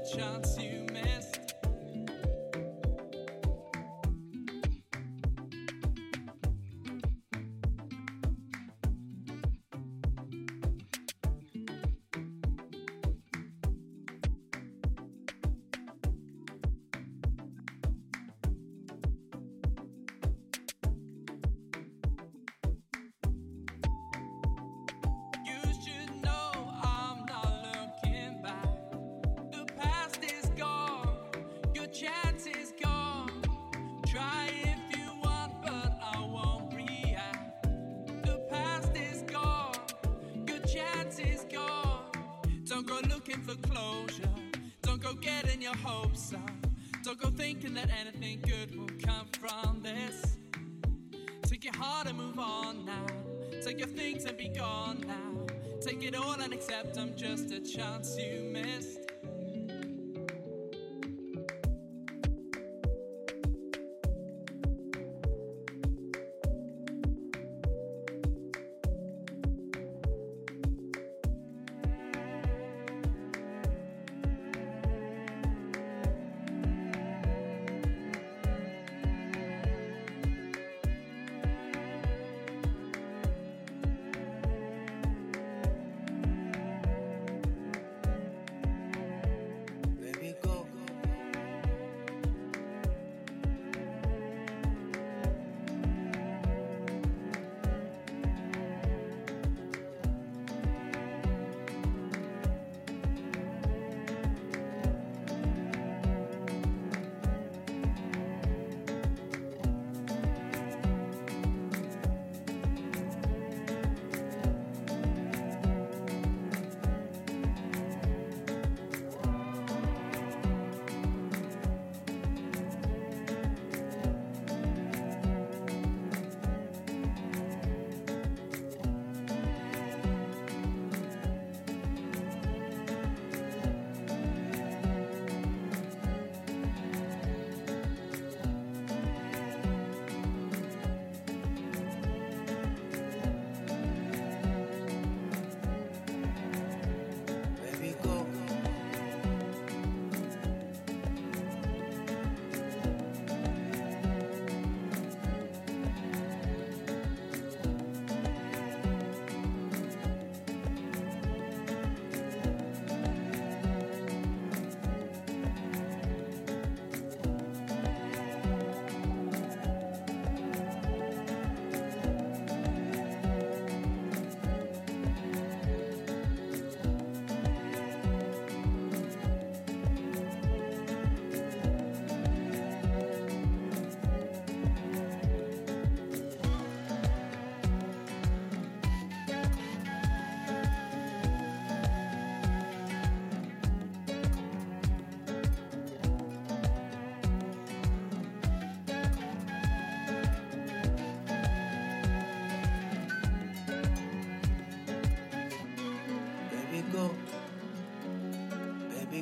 chance you missed. except I'm just a chance you missed.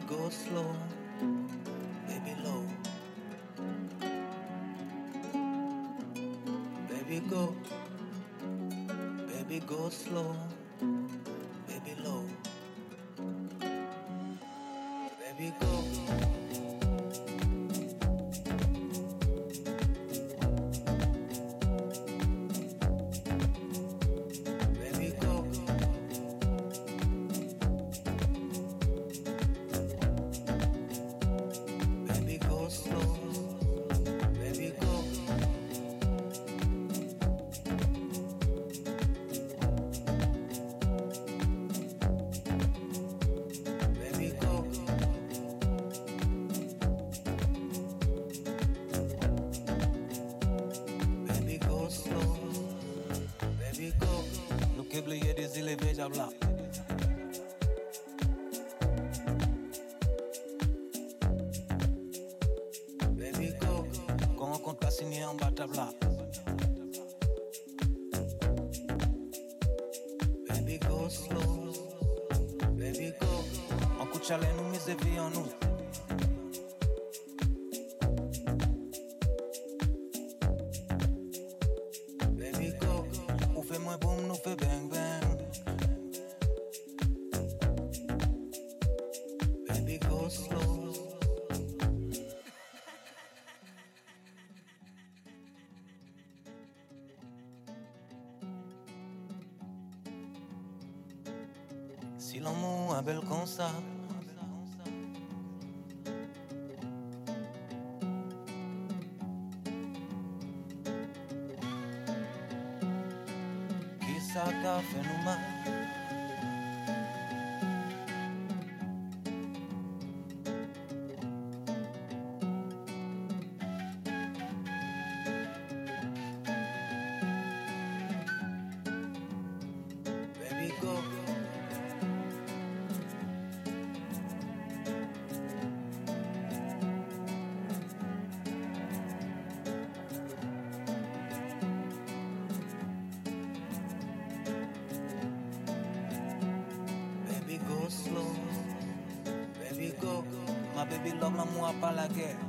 go slow, baby low. Baby go, baby go slow. Baby go, con un compte pas signé en. Baby go slow, baby go, on coûte chaleur, nous mise nous. Baby love l'amour pas la guerre.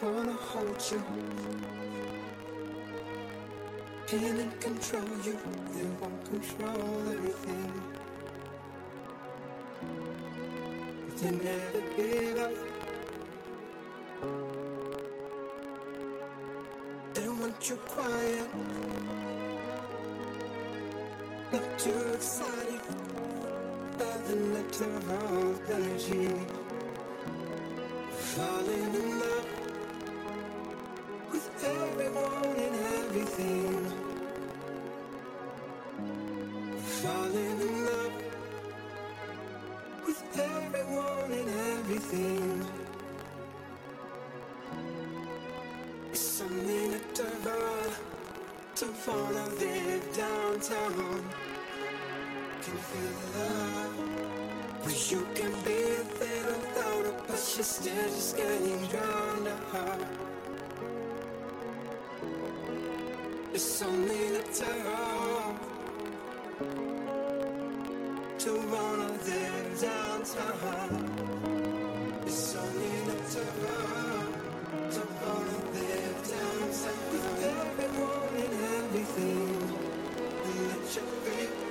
Wanna hold you, and control you. They won't control everything. But they never give up. They want you quiet, not too excited by the of energy. Something to fall wanna live downtown. Can you feel the love? Wish you can be there without it, but you're still just getting drowned out. It's only terror to wanna live downtown. It's only terror to wanna live downtown with everyone and everything. Let your feet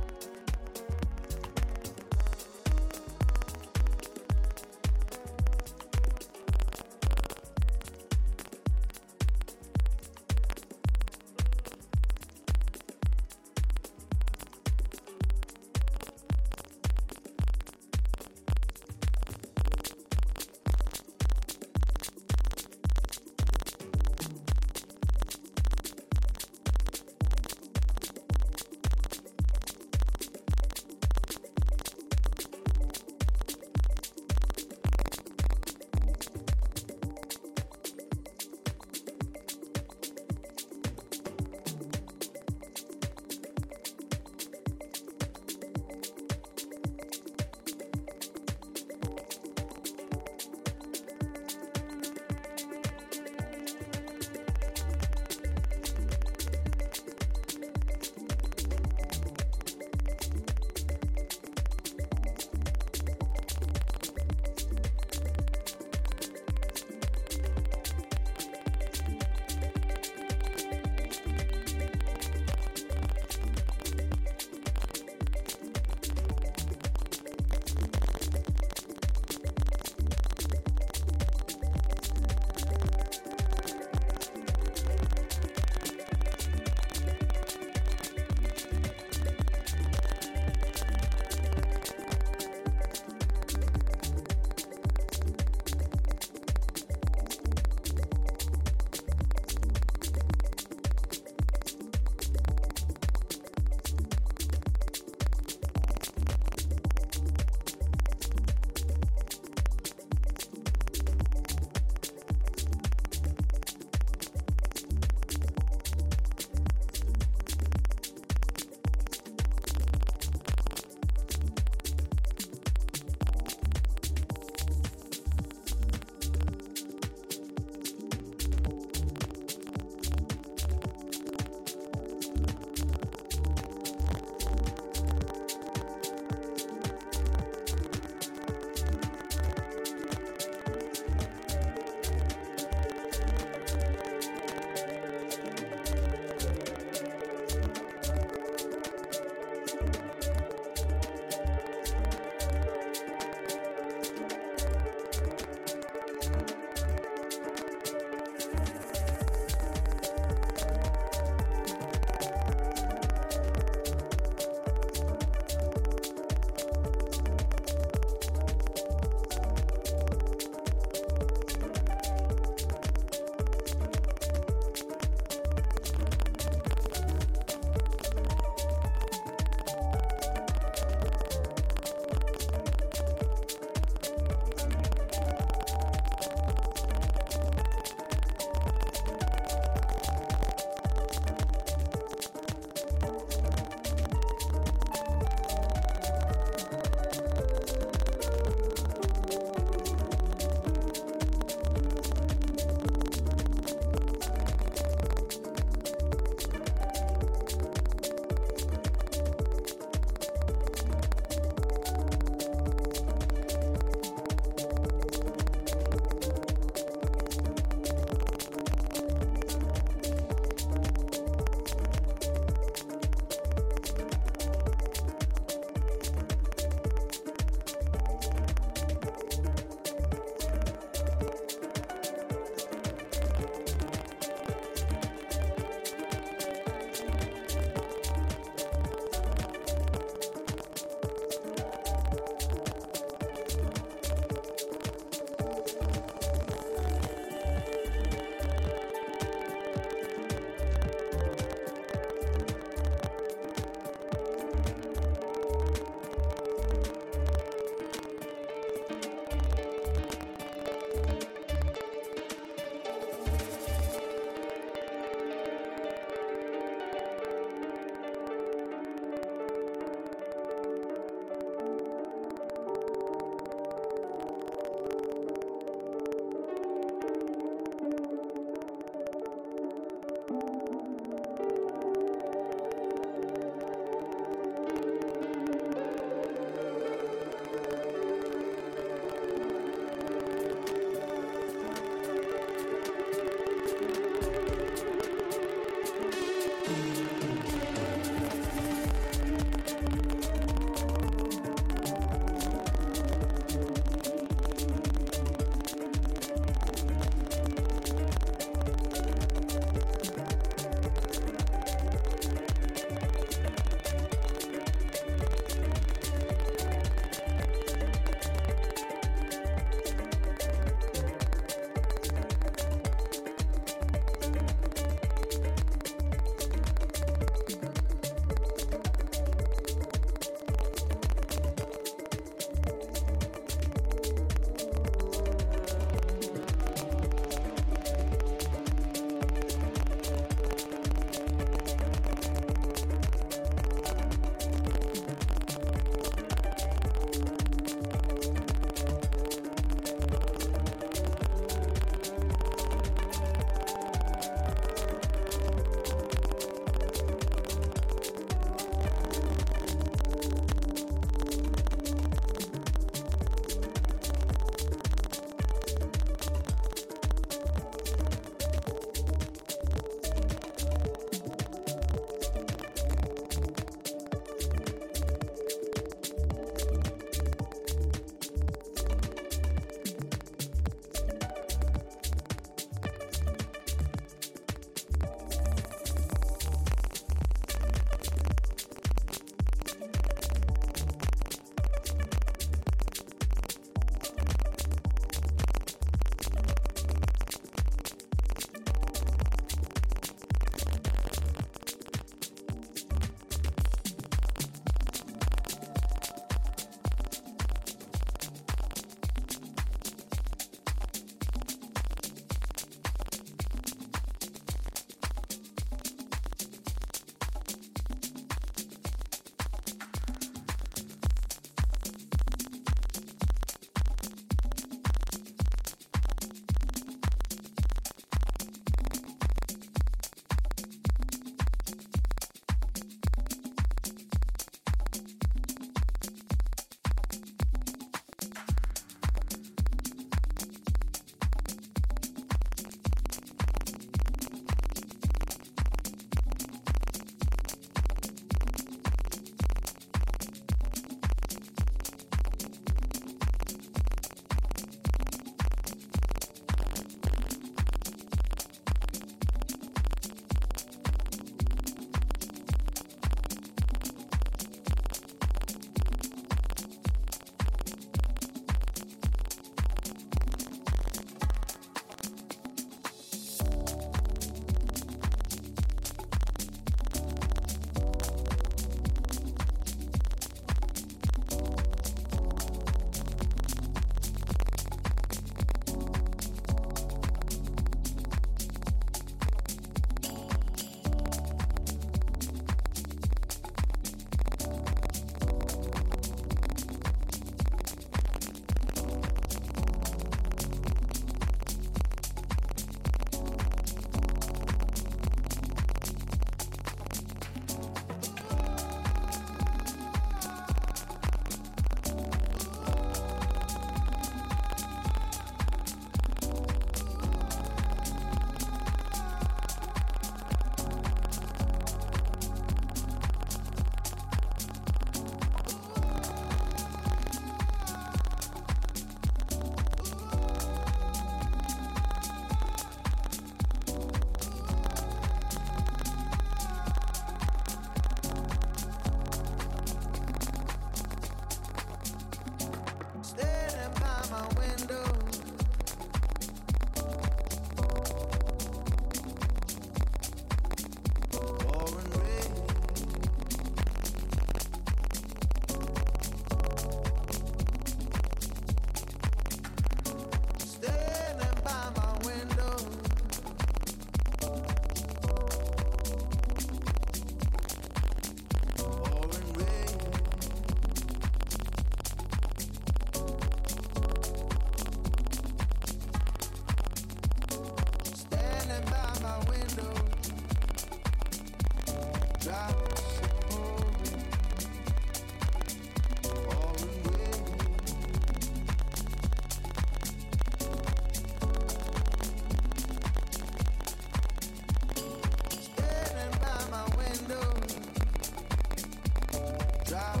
down.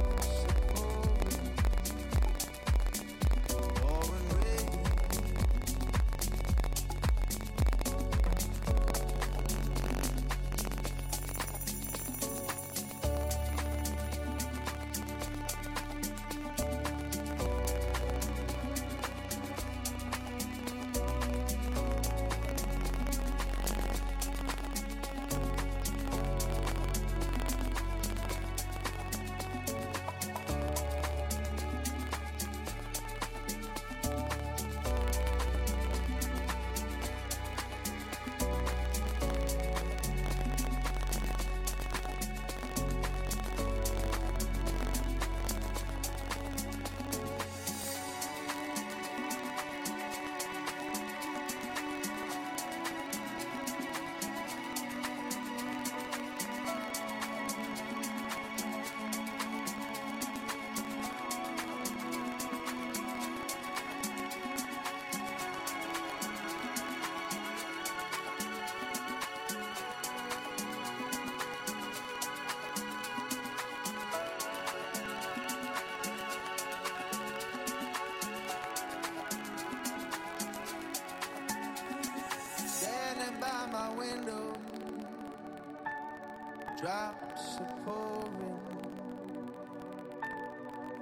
Drops are pouring,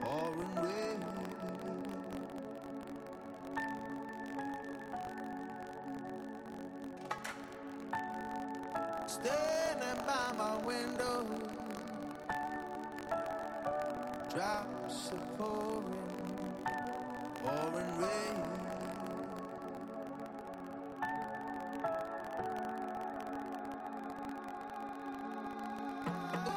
pouring rain. Standing by my window, drops are pouring, Oh.